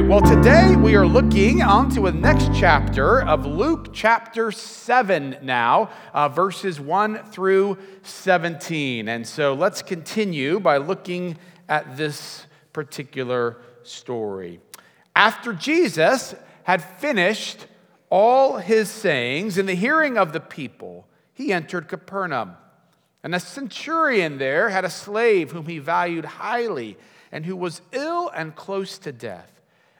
right, well, today we are looking on to the next chapter of Luke chapter 7 now, uh, verses 1 through 17. And so let's continue by looking at this particular story. After Jesus had finished all his sayings in the hearing of the people, he entered Capernaum. And a centurion there had a slave whom he valued highly and who was ill and close to death.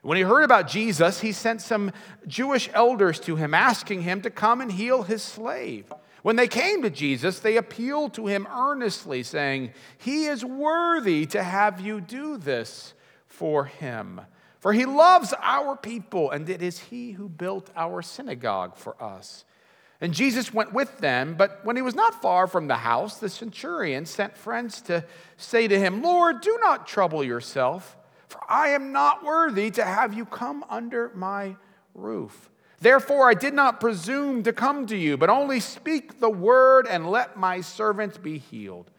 When he heard about Jesus, he sent some Jewish elders to him, asking him to come and heal his slave. When they came to Jesus, they appealed to him earnestly, saying, He is worthy to have you do this for him. For he loves our people, and it is he who built our synagogue for us. And Jesus went with them, but when he was not far from the house, the centurion sent friends to say to him, Lord, do not trouble yourself for I am not worthy to have you come under my roof. Therefore, I did not presume to come to you, but only speak the word and let my servant be healed.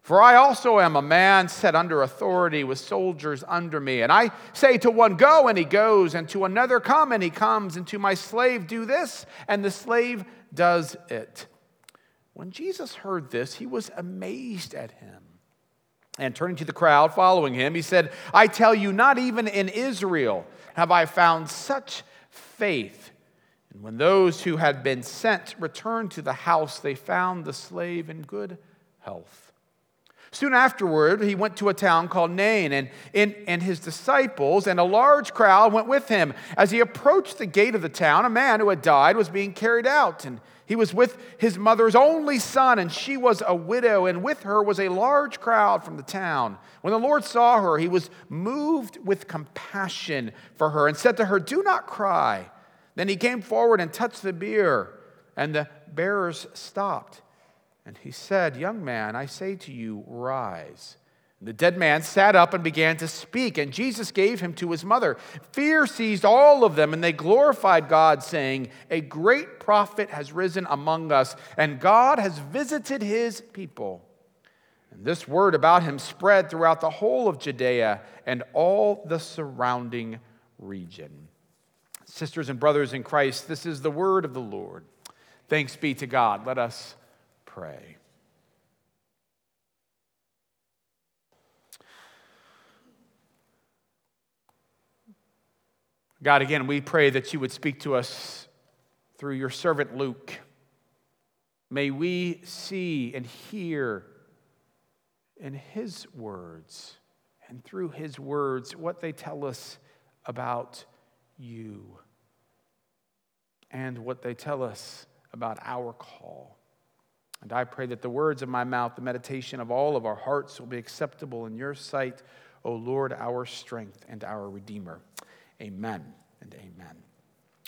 For I also am a man set under authority with soldiers under me. And I say to one, Go, and he goes, and to another, Come, and he comes, and to my slave, Do this, and the slave does it. When Jesus heard this, he was amazed at him. And turning to the crowd following him, he said, I tell you, not even in Israel have I found such faith. And when those who had been sent returned to the house, they found the slave in good health. Soon afterward, he went to a town called Nain, and, and, and his disciples and a large crowd went with him. As he approached the gate of the town, a man who had died was being carried out. And he was with his mother's only son, and she was a widow, and with her was a large crowd from the town. When the Lord saw her, he was moved with compassion for her and said to her, Do not cry. Then he came forward and touched the bier, and the bearers stopped. And he said, Young man, I say to you, rise. The dead man sat up and began to speak, and Jesus gave him to his mother. Fear seized all of them, and they glorified God, saying, A great prophet has risen among us, and God has visited his people. And this word about him spread throughout the whole of Judea and all the surrounding region. Sisters and brothers in Christ, this is the word of the Lord. Thanks be to God. Let us pray. God, again, we pray that you would speak to us through your servant Luke. May we see and hear in his words and through his words what they tell us about you and what they tell us about our call. And I pray that the words of my mouth, the meditation of all of our hearts will be acceptable in your sight, O Lord, our strength and our Redeemer. Amen and amen.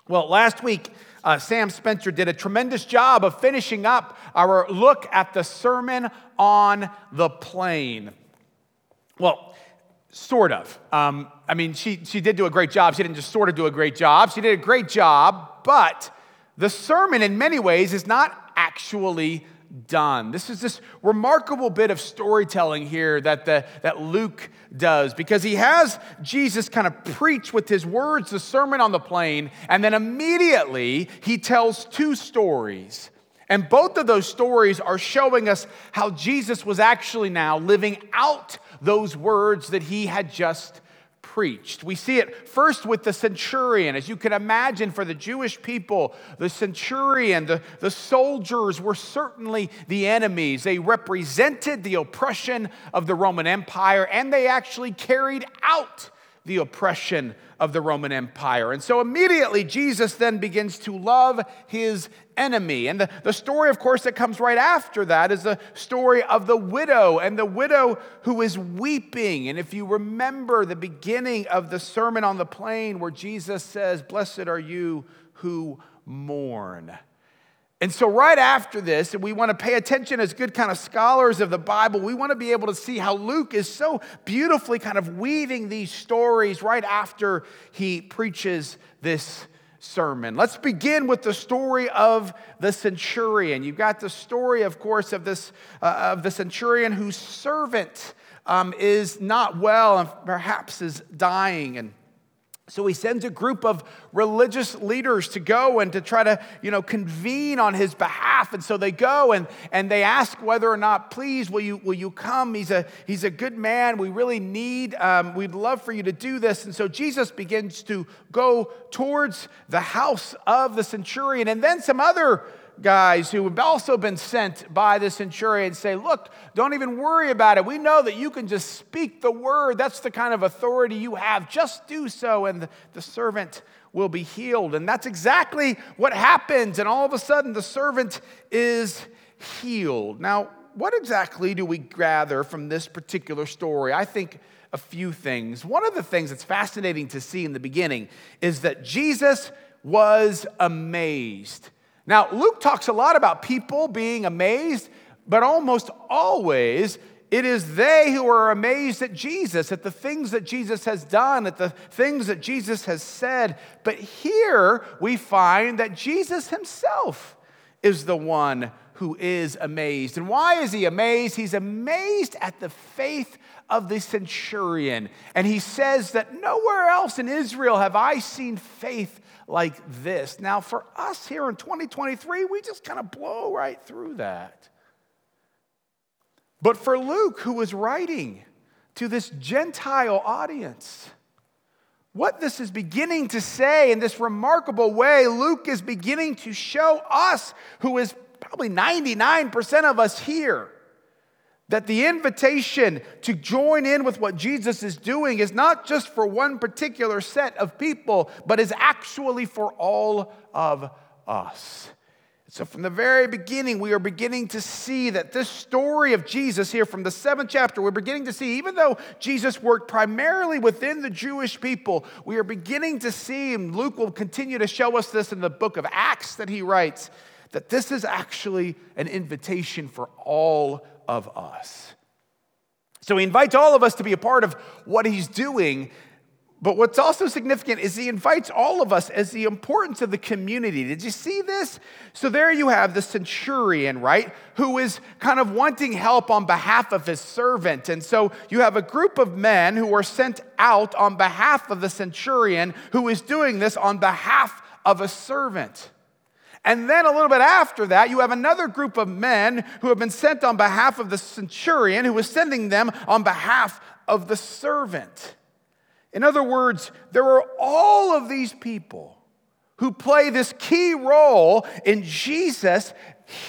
Well, last week, uh, Sam Spencer did a tremendous job of finishing up our look at the Sermon on the Plain. Well, sort of. Um, I mean, she, she did do a great job. She didn't just sort of do a great job, she did a great job, but the sermon, in many ways, is not actually done. This is this remarkable bit of storytelling here that, the, that Luke does because he has Jesus kind of preach with his words the Sermon on the Plain, and then immediately he tells two stories. And both of those stories are showing us how Jesus was actually now living out those words that he had just preached. We see it first with the centurion. As you can imagine, for the Jewish people, the centurion, the, the soldiers were certainly the enemies. They represented the oppression of the Roman Empire, and they actually carried out the oppression of the Roman Empire. And so immediately Jesus then begins to love his enemy. And the, the story, of course, that comes right after that is the story of the widow and the widow who is weeping. And if you remember the beginning of the Sermon on the Plain where Jesus says, Blessed are you who mourn. And so, right after this, we want to pay attention as good kind of scholars of the Bible, we want to be able to see how Luke is so beautifully kind of weaving these stories right after he preaches this sermon. Let's begin with the story of the centurion. You've got the story, of course, of this uh, of the centurion whose servant um, is not well and perhaps is dying. And So he sends a group of religious leaders to go and to try to, you know, convene on his behalf. And so they go and, and they ask whether or not, please, will you, will you come? He's a, he's a good man. We really need, um, we'd love for you to do this. And so Jesus begins to go towards the house of the centurion. And then some other guys who have also been sent by the centurion say, Look, don't even worry about it. We know that you can just speak the word. That's the kind of authority you have. Just do so, and the, servant will be healed. And that's exactly what happens. And all of a sudden, the servant is healed. Now, what exactly do we gather from this particular story? I think a few things. One of the things that's fascinating to see in the beginning is that Jesus was amazed. Now, Luke talks a lot about people being amazed, but almost always it is they who are amazed at Jesus, at the things that Jesus has done, at the things that Jesus has said. But here we find that Jesus himself is the one who is amazed. And why is he amazed? He's amazed at the faith of the centurion. And he says that nowhere else in Israel have I seen faith like this. Now, for us here in 2023, we just kind of blow right through that. But for Luke, who was writing to this Gentile audience, what this is beginning to say in this remarkable way, Luke is beginning to show us, who is probably 99% of us here, that the invitation to join in with what Jesus is doing is not just for one particular set of people, but is actually for all of us. So, from the very beginning, we are beginning to see that this story of Jesus here from the seventh chapter, we're beginning to see, even though Jesus worked primarily within the Jewish people, we are beginning to see, and Luke will continue to show us this in the book of Acts that he writes, that this is actually an invitation for all of us. So he invites all of us to be a part of what he's doing. But what's also significant is he invites all of us as the importance of the community. Did you see this? So there you have the centurion, right? Who is kind of wanting help on behalf of his servant. And so you have a group of men who are sent out on behalf of the centurion who is doing this on behalf of a servant. And then a little bit after that, you have another group of men who have been sent on behalf of the centurion who is sending them on behalf of the servant. In other words, there are all of these people who play this key role in Jesus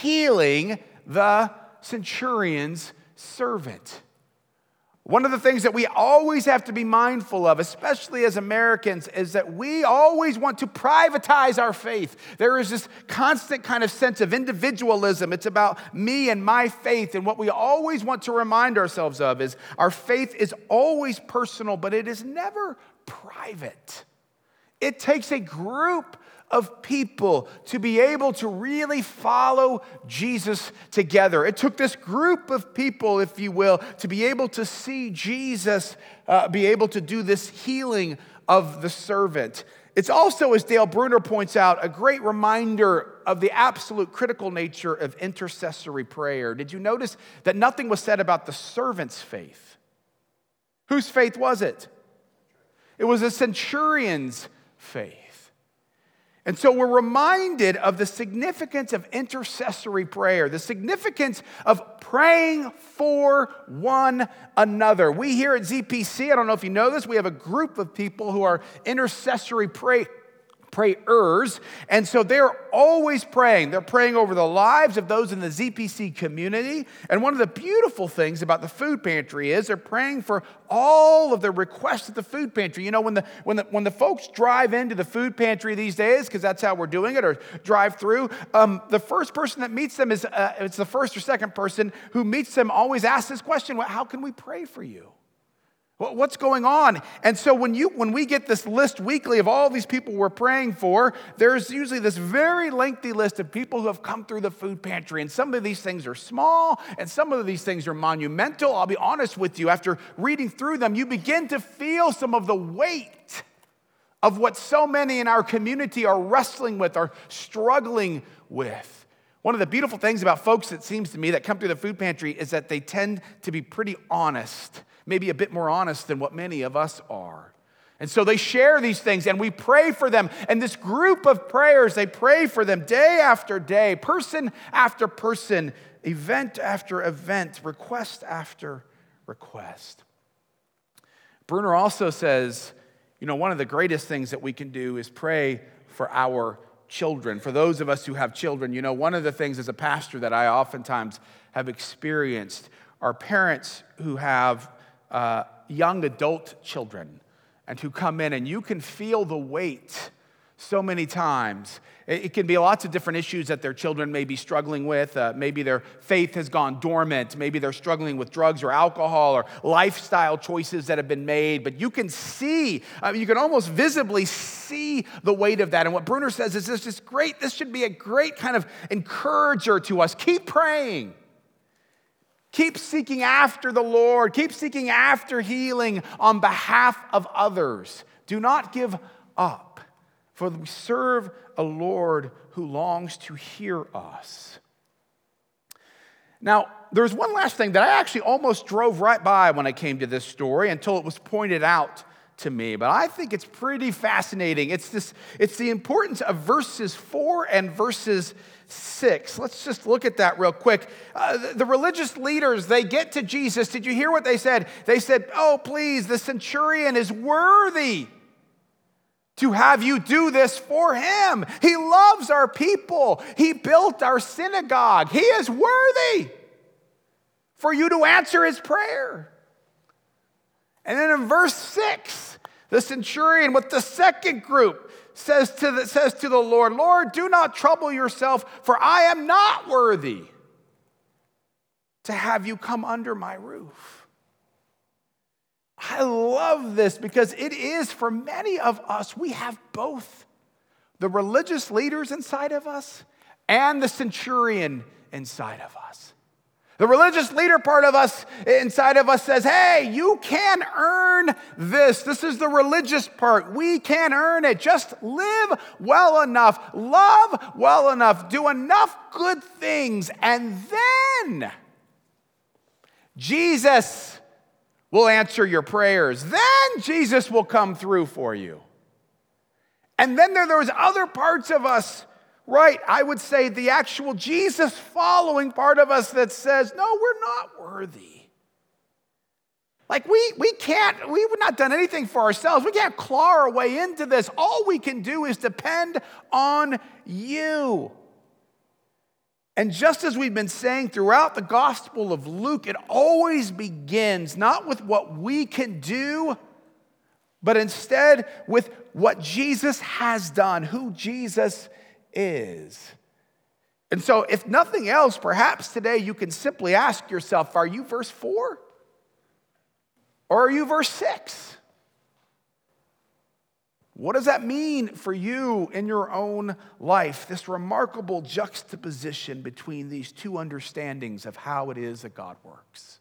healing the centurion's servant. One of the things that we always have to be mindful of, especially as Americans, is that we always want to privatize our faith. There is this constant kind of sense of individualism. It's about me and my faith. And what we always want to remind ourselves of is our faith is always personal, but it is never private. It takes a group of people to be able to really follow Jesus together. It took this group of people, if you will, to be able to see Jesus uh, be able to do this healing of the servant. It's also, as Dale Bruner points out, a great reminder of the absolute critical nature of intercessory prayer. Did you notice that nothing was said about the servant's faith? Whose faith was it? It was a centurion's faith. And so we're reminded of the significance of intercessory prayer, the significance of praying for one another. We here at ZPC, I don't know if you know this, we have a group of people who are intercessory pray, prayers. And so they're always praying. They're praying over the lives of those in the ZPC community. And one of the beautiful things about the food pantry is they're praying for all of the requests at the food pantry. You know, when the, when the, when the folks drive into the food pantry these days, because that's how we're doing it, or drive through, um, the first person that meets them is uh, it's the first or second person who meets them always asks this question well, How can we pray for you? What's going on? And so when you when we get this list weekly of all these people we're praying for, there's usually this very lengthy list of people who have come through the food pantry. And some of these things are small and some of these things are monumental. I'll be honest with you, after reading through them, you begin to feel some of the weight of what so many in our community are wrestling with, are struggling with. One of the beautiful things about folks, it seems to me, that come through the food pantry is that they tend to be pretty honest maybe a bit more honest than what many of us are. And so they share these things and we pray for them. And this group of prayers, they pray for them day after day, person after person, event after event, request after request. Bruner also says, you know, one of the greatest things that we can do is pray for our children. For those of us who have children, you know, one of the things as a pastor that I oftentimes have experienced are parents who have uh, young adult children and who come in, and you can feel the weight so many times. It can be lots of different issues that their children may be struggling with. Uh, maybe their faith has gone dormant. Maybe they're struggling with drugs or alcohol or lifestyle choices that have been made. But you can see, uh, you can almost visibly see the weight of that. And what Bruner says is this is great. This should be a great kind of encourager to us. Keep praying. Keep seeking after the Lord. Keep seeking after healing on behalf of others. Do not give up, for we serve a Lord who longs to hear us. Now, there's one last thing that I actually almost drove right by when I came to this story until it was pointed out to me, but I think it's pretty fascinating. It's, this, it's the importance of verses 4 and verses 6. Let's just look at that real quick. Uh, the, the religious leaders, they get to Jesus. Did you hear what they said? They said, Oh, please, the centurion is worthy to have you do this for him. He loves our people, he built our synagogue. He is worthy for you to answer his prayer. And then in verse 6, the centurion with the second group, says to the, says to the Lord, Lord, do not trouble yourself, for I am not worthy to have you come under my roof. I love this because it is for many of us, we have both the religious leaders inside of us and the centurion inside of us. The religious leader part of us, inside of us, says, Hey, you can earn this. This is the religious part. We can earn it. Just live well enough, love well enough, do enough good things, and then Jesus will answer your prayers. Then Jesus will come through for you. And then there are those other parts of us right, I would say the actual Jesus following part of us that says, no, we're not worthy. Like we, we can't, we've not done anything for ourselves. We can't claw our way into this. All we can do is depend on you. And just as we've been saying throughout the Gospel of Luke, it always begins not with what we can do, but instead with what Jesus has done, who Jesus is. And so, if nothing else, perhaps today you can simply ask yourself are you verse 4? Or are you verse 6? What does that mean for you in your own life? This remarkable juxtaposition between these two understandings of how it is that God works.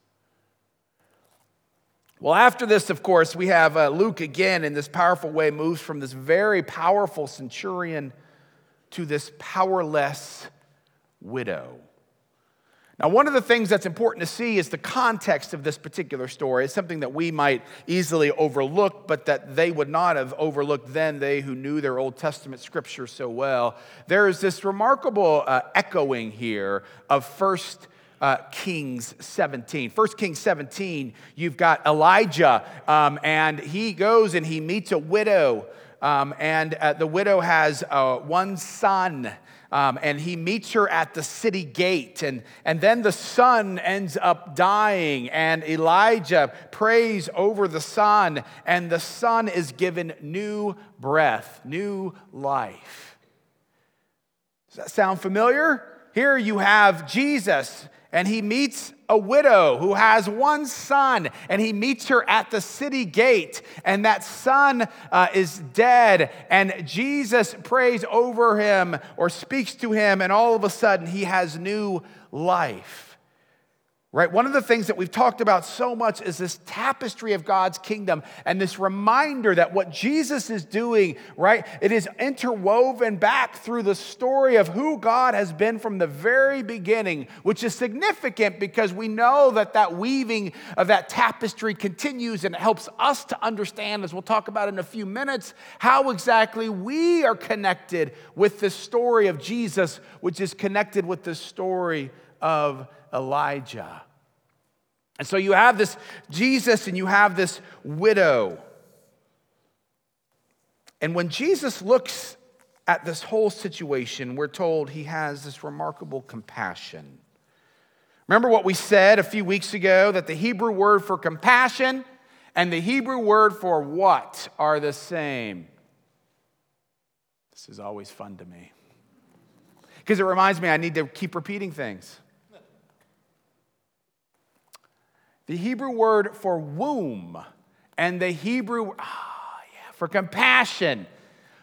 Well, after this, of course, we have uh, Luke again in this powerful way moves from this very powerful centurion to this powerless widow. Now, one of the things that's important to see is the context of this particular story. It's something that we might easily overlook, but that they would not have overlooked then, they who knew their Old Testament scripture so well. There is this remarkable uh, echoing here of First uh, Kings 17. First Kings 17, you've got Elijah, um, and he goes and he meets a widow um, and uh, the widow has uh, one son. Um, and he meets her at the city gate. And, and then the son ends up dying, and Elijah prays over the son, and the son is given new breath, new life. Does that sound familiar? Here you have Jesus and he meets a widow who has one son, and he meets her at the city gate, and that son uh, is dead, and Jesus prays over him or speaks to him, and all of a sudden he has new life. Right? One of the things that we've talked about so much is this tapestry of God's kingdom and this reminder that what Jesus is doing, right? It is interwoven back through the story of who God has been from the very beginning, which is significant because we know that that weaving of that tapestry continues and it helps us to understand, as we'll talk about in a few minutes, how exactly we are connected with the story of Jesus, which is connected with the story of Elijah. And so you have this Jesus and you have this widow. And when Jesus looks at this whole situation, we're told he has this remarkable compassion. Remember what we said a few weeks ago that the Hebrew word for compassion and the Hebrew word for what are the same? This is always fun to me because it reminds me I need to keep repeating things. The Hebrew word for womb and the Hebrew, ah, yeah, for compassion.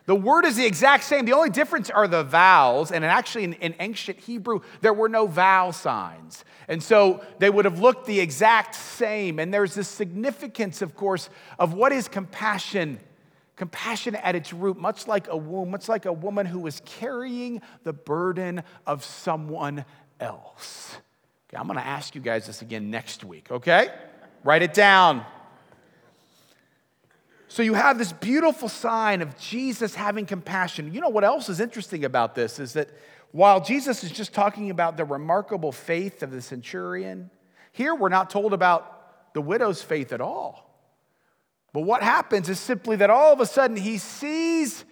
The word is the exact same. The only difference are the vowels. And actually, in, in, ancient Hebrew, there were no vowel signs. And so they would have looked the exact same. And there's this significance, of course, of what is compassion. Compassion at its root, much like a womb, much like a woman who is carrying the burden of someone else. Okay, I'm going to ask you guys this again next week, okay? Write it down. So you have this beautiful sign of Jesus having compassion. You know what else is interesting about this is that while Jesus is just talking about the remarkable faith of the centurion, here we're not told about the widow's faith at all. But what happens is simply that all of a sudden he sees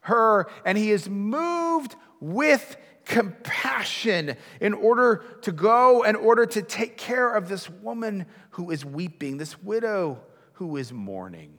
her and he is moved with compassion in order to go, in order to take care of this woman who is weeping, this widow who is mourning.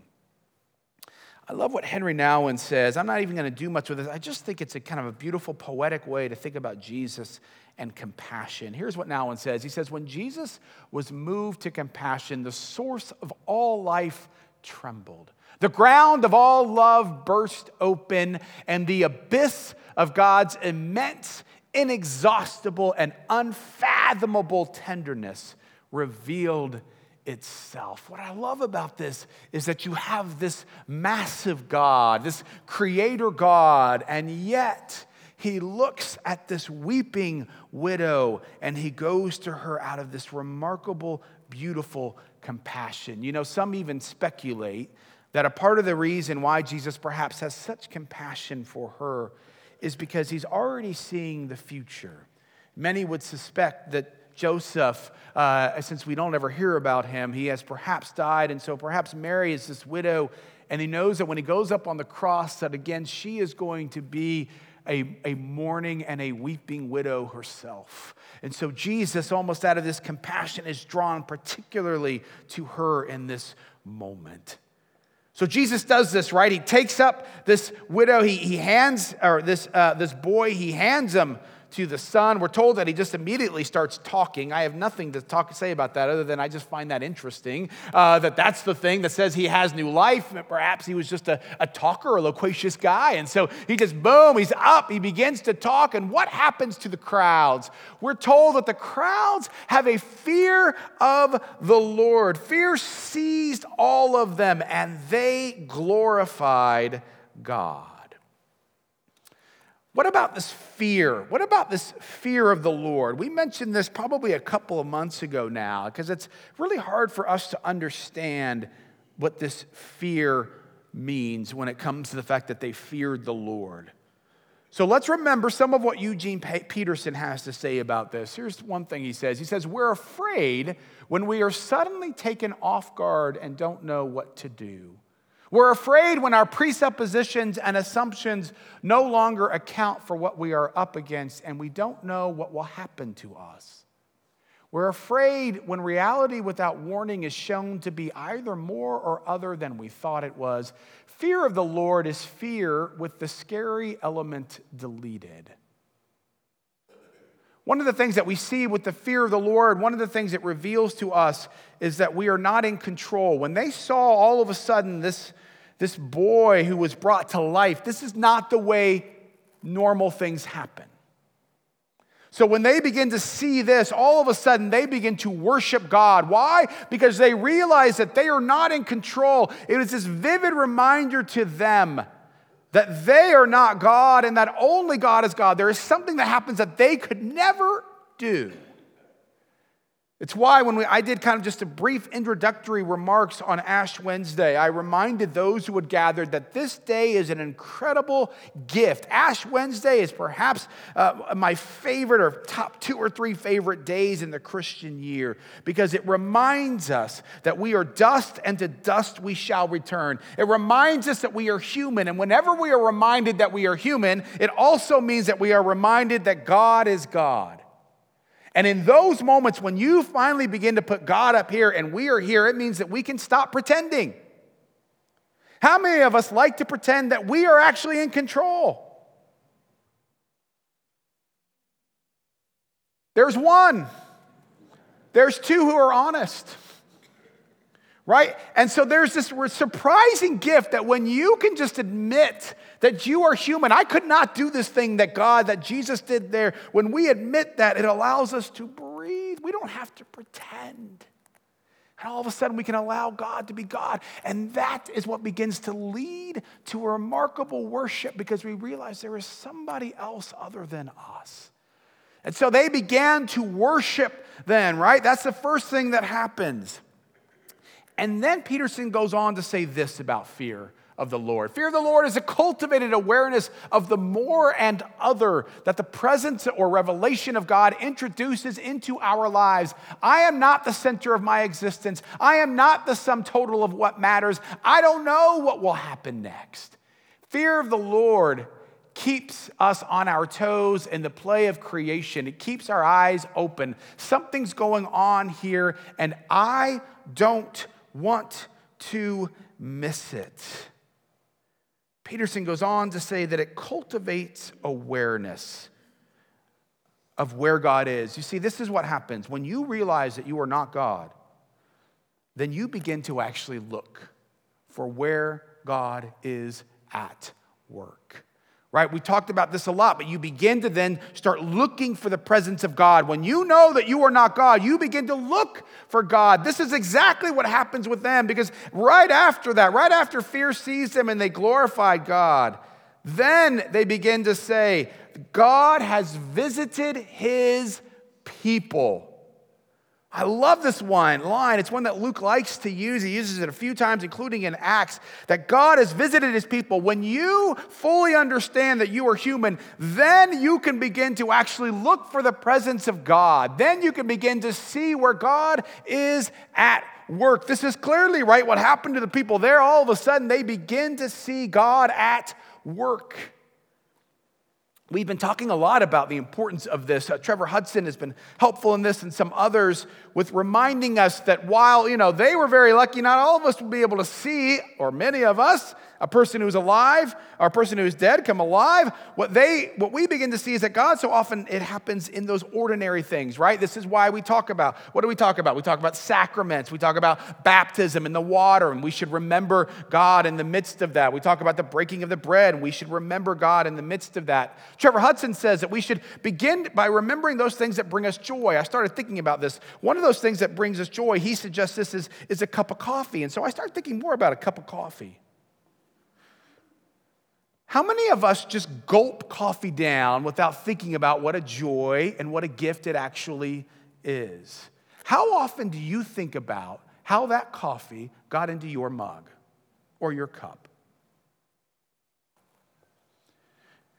I love what Henry Nouwen says. I'm not even going to do much with this. I just think it's a kind of a beautiful, poetic way to think about Jesus and compassion. Here's what Nouwen says He says, When Jesus was moved to compassion, the source of all life trembled. The ground of all love burst open, and the abyss of God's immense, inexhaustible, and unfathomable tenderness revealed itself. What I love about this is that you have this massive God, this creator God, and yet he looks at this weeping widow and he goes to her out of this remarkable, beautiful compassion. You know, some even speculate that a part of the reason why Jesus perhaps has such compassion for her is because he's already seeing the future. Many would suspect that Joseph, uh, since we don't ever hear about him, he has perhaps died. And so perhaps Mary is this widow, and he knows that when he goes up on the cross, that again, she is going to be a, a mourning and a weeping widow herself. And so Jesus, almost out of this compassion, is drawn particularly to her in this moment. So Jesus does this, right? He takes up this widow, he, he hands, or this, uh, this boy, he hands him to the son. We're told that he just immediately starts talking. I have nothing to talk say about that other than I just find that interesting. Uh, that that's the thing that says he has new life. Perhaps he was just a, a talker, a loquacious guy, and so he just boom, he's up. He begins to talk, and what happens to the crowds? We're told that the crowds have a fear of the Lord. Fear seized all of them, and they glorified God. What about this fear? What about this fear of the Lord? We mentioned this probably a couple of months ago now because it's really hard for us to understand what this fear means when it comes to the fact that they feared the Lord. So let's remember some of what Eugene Peterson has to say about this. Here's one thing he says He says, We're afraid when we are suddenly taken off guard and don't know what to do. We're afraid when our presuppositions and assumptions no longer account for what we are up against and we don't know what will happen to us. We're afraid when reality without warning is shown to be either more or other than we thought it was. Fear of the Lord is fear with the scary element deleted. One of the things that we see with the fear of the Lord, one of the things it reveals to us is that we are not in control. When they saw all of a sudden this this boy who was brought to life. This is not the way normal things happen. So when they begin to see this, all of a sudden they begin to worship God. Why? Because they realize that they are not in control. It is this vivid reminder to them that they are not God and that only God is God. There is something that happens that they could never do. It's why when we, I did kind of just a brief introductory remarks on Ash Wednesday, I reminded those who had gathered that this day is an incredible gift. Ash Wednesday is perhaps uh, my favorite or top two or three favorite days in the Christian year because it reminds us that we are dust and to dust we shall return. It reminds us that we are human. And whenever we are reminded that we are human, it also means that we are reminded that God is God. And in those moments, when you finally begin to put God up here and we are here, it means that we can stop pretending. How many of us like to pretend that we are actually in control? There's one, there's two who are honest right? And so there's this surprising gift that when you can just admit that you are human, I could not do this thing that God, that Jesus did there. When we admit that, it allows us to breathe. We don't have to pretend. And all of a sudden, we can allow God to be God. And that is what begins to lead to a remarkable worship because we realize there is somebody else other than us. And so they began to worship then, right? That's the first thing that happens. And then Peterson goes on to say this about fear of the Lord. Fear of the Lord is a cultivated awareness of the more and other that the presence or revelation of God introduces into our lives. I am not the center of my existence. I am not the sum total of what matters. I don't know what will happen next. Fear of the Lord keeps us on our toes in the play of creation. It keeps our eyes open. Something's going on here, and I don't want to miss it. Peterson goes on to say that it cultivates awareness of where God is. You see, this is what happens. When you realize that you are not God, then you begin to actually look for where God is at work right? We talked about this a lot, but you begin to then start looking for the presence of God. When you know that you are not God, you begin to look for God. This is exactly what happens with them because right after that, right after fear seized them and they glorified God, then they begin to say, God has visited his people. I love this one line. It's one that Luke likes to use. He uses it a few times, including in Acts, that God has visited his people. When you fully understand that you are human, then you can begin to actually look for the presence of God. Then you can begin to see where God is at work. This is clearly right what happened to the people there. All of a sudden, they begin to see God at work. We've been talking a lot about the importance of this. Uh, Trevor Hudson has been helpful in this and some others with reminding us that while, you know, they were very lucky, not all of us will be able to see, or many of us, a person who's alive or a person who's dead come alive. What they what we begin to see is that God so often it happens in those ordinary things, right? This is why we talk about what do we talk about? We talk about sacraments, we talk about baptism in the water, and we should remember God in the midst of that. We talk about the breaking of the bread, and we should remember God in the midst of that. Trevor Hudson says that we should begin by remembering those things that bring us joy. I started thinking about this. One of those things that brings us joy, he suggests this is, is a cup of coffee. And so I started thinking more about a cup of coffee. How many of us just gulp coffee down without thinking about what a joy and what a gift it actually is? How often do you think about how that coffee got into your mug or your cup?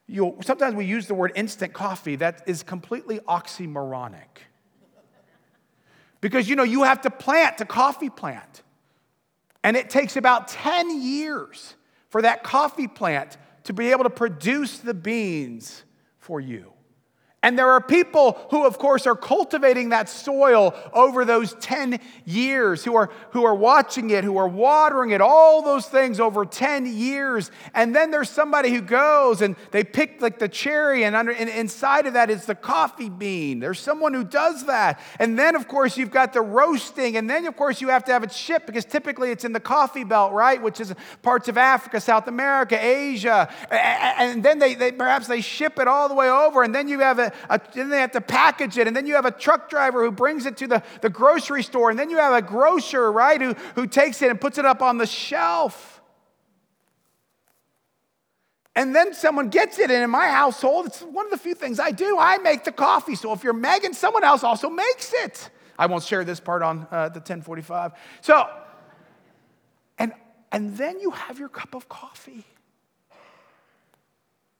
you sometimes we use the word instant coffee that is completely oxymoronic. Because you know, you have to plant a coffee plant. And it takes about 10 years for that coffee plant to be able to produce the beans for you. And there are people who, of course, are cultivating that soil over those 10 years, who are, who are watching it, who are watering it, all those things over 10 years. And then there's somebody who goes and they pick like the cherry, and, under, and inside of that is the coffee bean. There's someone who does that. And then, of course, you've got the roasting. And then, of course, you have to have it shipped because typically it's in the coffee belt, right? Which is parts of Africa, South America, Asia. And then they, they perhaps they ship it all the way over. And then you have a, a, then they have to package it, and then you have a truck driver who brings it to the, the grocery store, and then you have a grocer, right, who, who takes it and puts it up on the shelf. And then someone gets it, and in my household, it's one of the few things I do. I make the coffee. So if you're Megan, someone else also makes it. I won't share this part on uh, the 1045. So, and, and then you have your cup of coffee.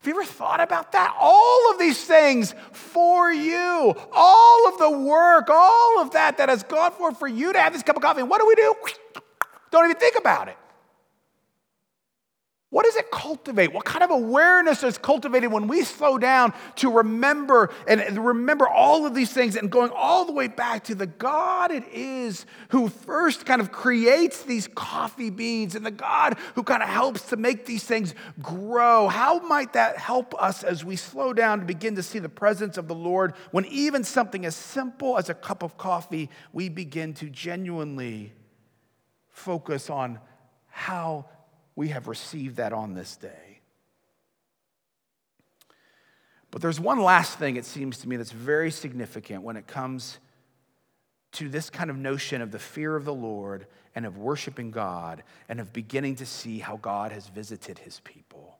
Have you ever thought about that? All of these things for you, all of the work, all of that that has gone for for you to have this cup of coffee. And what do we do? Don't even think about it. What does it cultivate? What kind of awareness is cultivated when we slow down to remember and remember all of these things and going all the way back to the God it is who first kind of creates these coffee beans and the God who kind of helps to make these things grow? How might that help us as we slow down to begin to see the presence of the Lord when even something as simple as a cup of coffee, we begin to genuinely focus on how we have received that on this day. But there's one last thing, it seems to me, that's very significant when it comes to this kind of notion of the fear of the Lord and of worshiping God and of beginning to see how God has visited his people.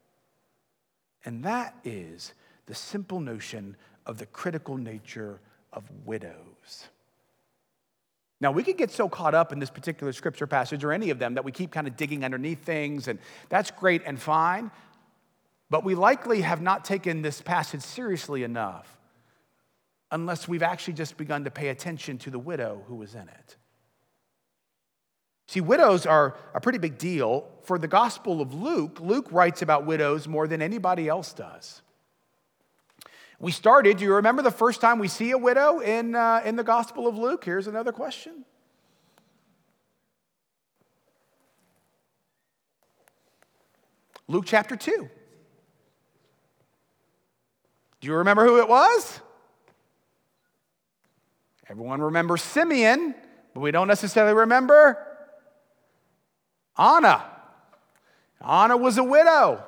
And that is the simple notion of the critical nature of widows. Now, we could get so caught up in this particular scripture passage or any of them that we keep kind of digging underneath things, and that's great and fine. But we likely have not taken this passage seriously enough unless we've actually just begun to pay attention to the widow who was in it. See, widows are a pretty big deal. For the Gospel of Luke, Luke writes about widows more than anybody else does. We started, do you remember the first time we see a widow in, uh, in the Gospel of Luke? Here's another question. Luke chapter 2. Do you remember who it was? Everyone remembers Simeon, but we don't necessarily remember Anna. Anna was a widow.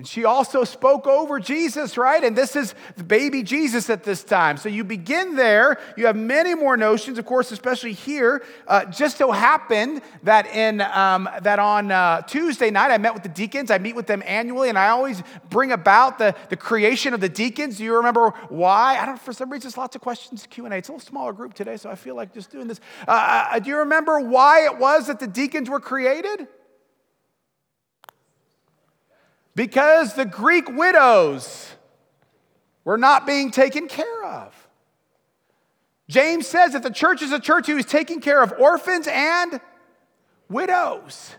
And she also spoke over Jesus, right? And this is the baby Jesus at this time. So you begin there. You have many more notions, of course, especially here. Uh, just so happened that in um, that on uh, Tuesday night, I met with the deacons. I meet with them annually, and I always bring about the, the creation of the deacons. Do you remember why? I don't. For some reason, there's lots of questions. Q and A. It's a little smaller group today, so I feel like just doing this. Uh, uh do you remember why it was that the deacons were created? Because the Greek widows were not being taken care of. James says that the church is a church who is taking care of orphans and widows.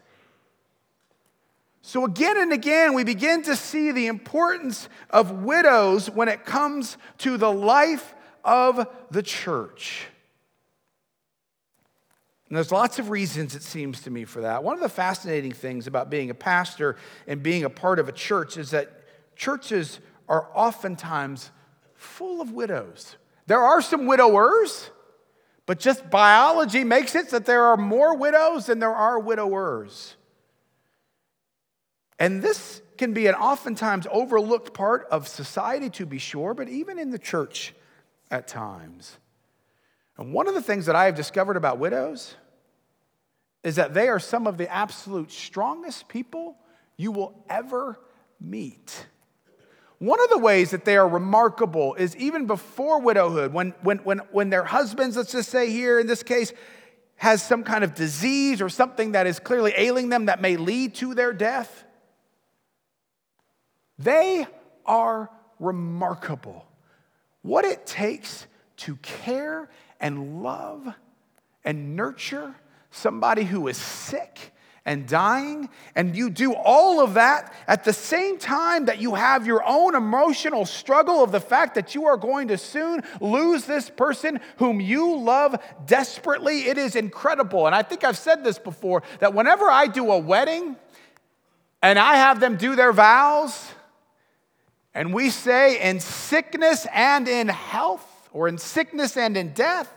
So, again and again, we begin to see the importance of widows when it comes to the life of the church. And there's lots of reasons, it seems to me, for that. One of the fascinating things about being a pastor and being a part of a church is that churches are oftentimes full of widows. There are some widowers, but just biology makes it that there are more widows than there are widowers. And this can be an oftentimes overlooked part of society, to be sure, but even in the church at times. And one of the things that I have discovered about widows is that they are some of the absolute strongest people you will ever meet. One of the ways that they are remarkable is even before widowhood, when, when, when, when their husbands, let's just say here in this case, has some kind of disease or something that is clearly ailing them that may lead to their death, they are remarkable. What it takes to care and love and nurture somebody who is sick and dying, and you do all of that at the same time that you have your own emotional struggle of the fact that you are going to soon lose this person whom you love desperately. It is incredible. And I think I've said this before that whenever I do a wedding and I have them do their vows, and we say, in sickness and in health, or in sickness and in death,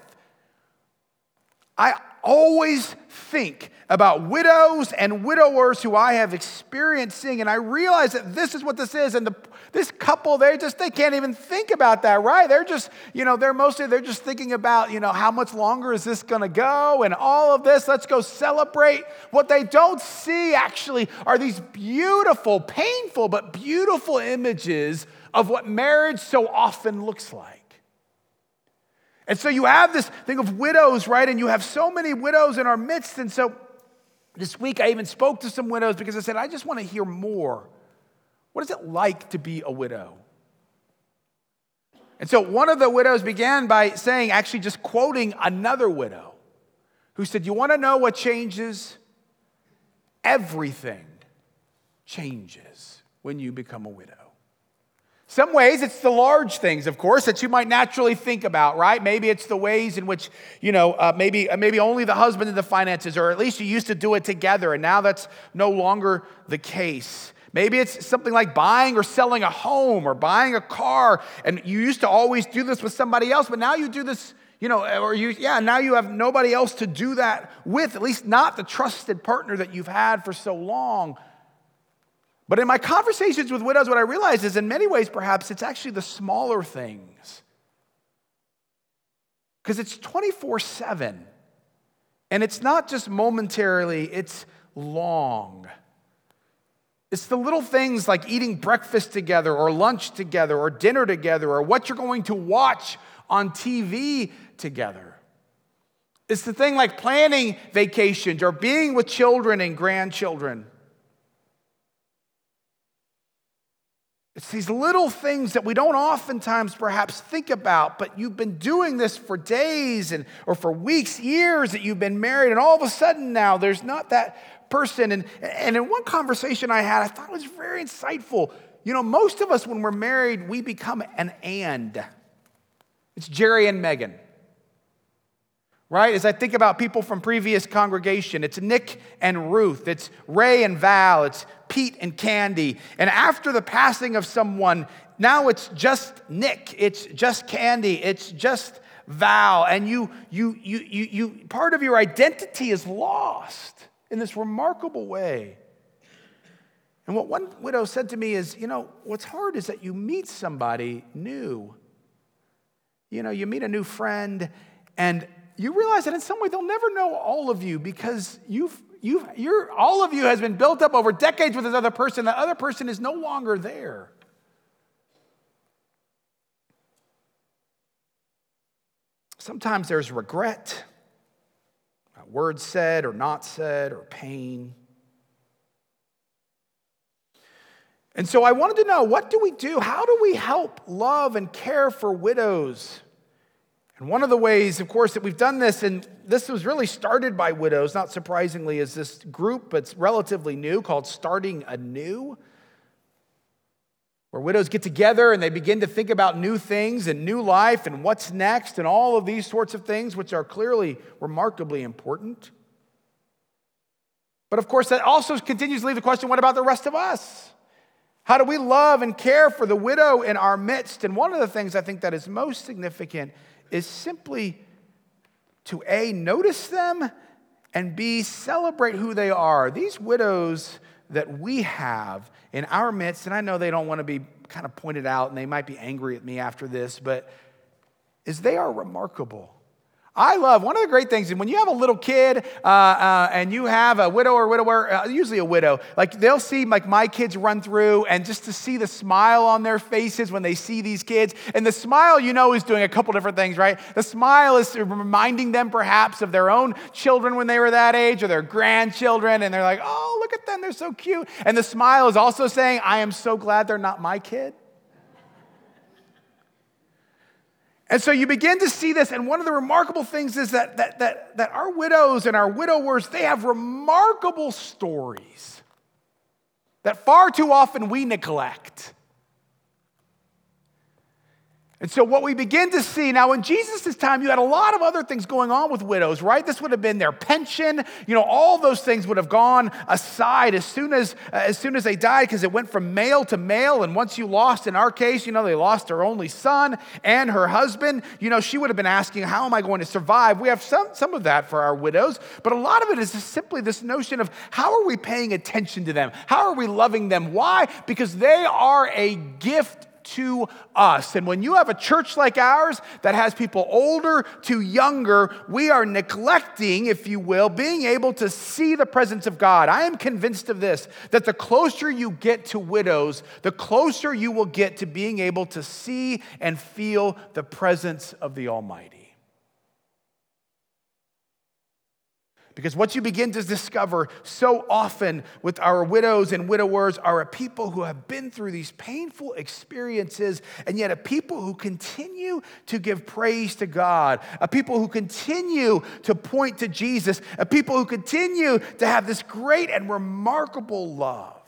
I always think about widows and widowers who I have experienced seeing, and I realize that this is what this is. And the, this couple, they just they can't even think about that, right? They're just, you know, they're mostly they're just thinking about, you know, how much longer is this gonna go and all of this. Let's go celebrate. What they don't see actually are these beautiful, painful, but beautiful images of what marriage so often looks like. And so you have this thing of widows, right? And you have so many widows in our midst. And so this week I even spoke to some widows because I said, I just want to hear more. What is it like to be a widow? And so one of the widows began by saying, actually, just quoting another widow who said, You want to know what changes? Everything changes when you become a widow. Some ways it's the large things, of course, that you might naturally think about, right? Maybe it's the ways in which, you know, uh, maybe, uh, maybe only the husband and the finances, or at least you used to do it together, and now that's no longer the case. Maybe it's something like buying or selling a home or buying a car, and you used to always do this with somebody else, but now you do this, you know, or you, yeah, now you have nobody else to do that with, at least not the trusted partner that you've had for so long. But in my conversations with widows, what I realize is in many ways, perhaps it's actually the smaller things. Because it's 24 7. And it's not just momentarily, it's long. It's the little things like eating breakfast together, or lunch together, or dinner together, or what you're going to watch on TV together. It's the thing like planning vacations or being with children and grandchildren. It's these little things that we don't oftentimes perhaps think about, but you've been doing this for days and or for weeks, years that you've been married, and all of a sudden now there's not that person. And, and in one conversation I had, I thought it was very insightful. You know, most of us when we're married, we become an and. It's Jerry and Megan right? As I think about people from previous congregation, it's Nick and Ruth, it's Ray and Val, it's Pete and Candy. And after the passing of someone, now it's just Nick, it's just Candy, it's just Val. And you, you, you, you, you part of your identity is lost in this remarkable way. And what one widow said to me is, you know, what's hard is that you meet somebody new. You know, you meet a new friend, and you realize that in some way they'll never know all of you because you've, you've, you're, all of you has been built up over decades with this other person. That other person is no longer there. Sometimes there's regret, words said or not said, or pain. And so I wanted to know what do we do? How do we help love and care for widows? And one of the ways, of course, that we've done this, and this was really started by widows, not surprisingly, is this group that's relatively new called Starting Anew, where widows get together and they begin to think about new things and new life and what's next and all of these sorts of things, which are clearly remarkably important. But of course, that also continues to leave the question what about the rest of us? How do we love and care for the widow in our midst? And one of the things I think that is most significant is simply to A, notice them, and B, celebrate who they are. These widows that we have in our midst, and I know they don't want to be kind of pointed out and they might be angry at me after this, but is they are remarkable. I love one of the great things, and when you have a little kid uh, uh, and you have a widow or widower, uh, usually a widow, like they'll see like my kids run through, and just to see the smile on their faces when they see these kids, and the smile, you know, is doing a couple different things, right? The smile is reminding them perhaps of their own children when they were that age, or their grandchildren, and they're like, oh, look at them, they're so cute. And the smile is also saying, I am so glad they're not my kid. And so you begin to see this, and one of the remarkable things is that, that, that, that our widows and our widowers, they have remarkable stories that far too often we neglect. And so, what we begin to see now, in Jesus' time, you had a lot of other things going on with widows, right? This would have been their pension. You know, all those things would have gone aside as soon as, uh, as, soon as they died because it went from male to male. And once you lost, in our case, you know, they lost her only son and her husband. You know, she would have been asking, How am I going to survive? We have some, some of that for our widows, but a lot of it is simply this notion of how are we paying attention to them? How are we loving them? Why? Because they are a gift to us. And when you have a church like ours that has people older to younger, we are neglecting, if you will, being able to see the presence of God. I am convinced of this that the closer you get to widows, the closer you will get to being able to see and feel the presence of the Almighty. Because what you begin to discover so often with our widows and widowers are a people who have been through these painful experiences, and yet a people who continue to give praise to God, a people who continue to point to Jesus, a people who continue to have this great and remarkable love.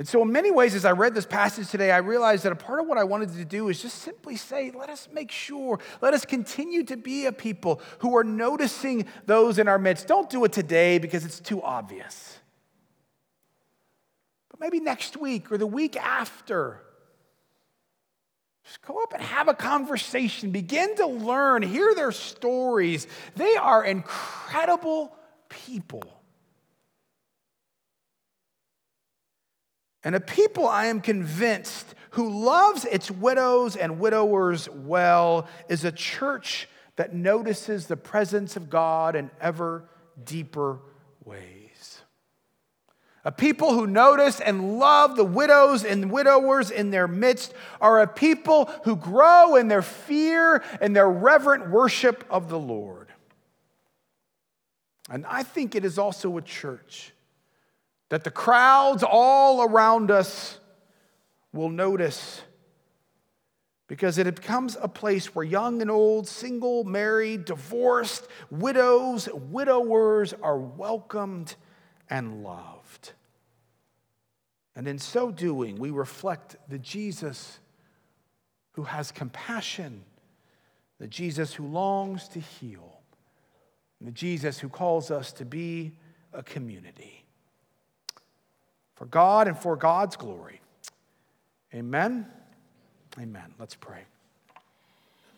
And so, in many ways, as I read this passage today, I realized that a part of what I wanted to do is just simply say, let us make sure, let us continue to be a people who are noticing those in our midst. Don't do it today because it's too obvious. But maybe next week or the week after, just go up and have a conversation, begin to learn, hear their stories. They are incredible people. And a people, I am convinced, who loves its widows and widowers well is a church that notices the presence of God in ever deeper ways. A people who notice and love the widows and widowers in their midst are a people who grow in their fear and their reverent worship of the Lord. And I think it is also a church that the crowds all around us will notice because it becomes a place where young and old, single, married, divorced, widows, widowers are welcomed and loved. And in so doing, we reflect the Jesus who has compassion, the Jesus who longs to heal, the Jesus who calls us to be a community for God and for God's glory. Amen. Amen. Let's pray.